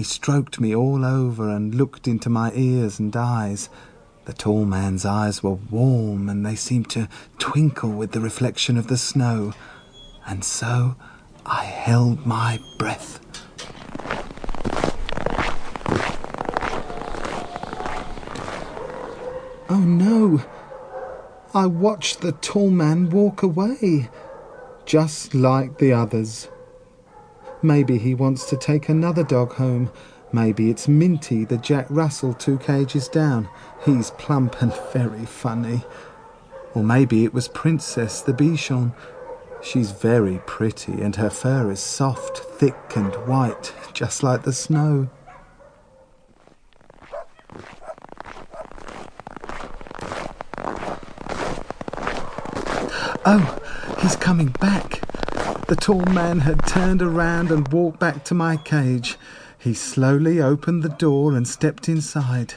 He stroked me all over and looked into my ears and eyes. The tall man's eyes were warm and they seemed to twinkle with the reflection of the snow. And so I held my breath. Oh no! I watched the tall man walk away, just like the others. Maybe he wants to take another dog home. Maybe it's Minty, the Jack Russell two cages down. He's plump and very funny. Or maybe it was Princess, the Bichon. She's very pretty, and her fur is soft, thick, and white, just like the snow. Oh, he's coming back. The tall man had turned around and walked back to my cage. He slowly opened the door and stepped inside.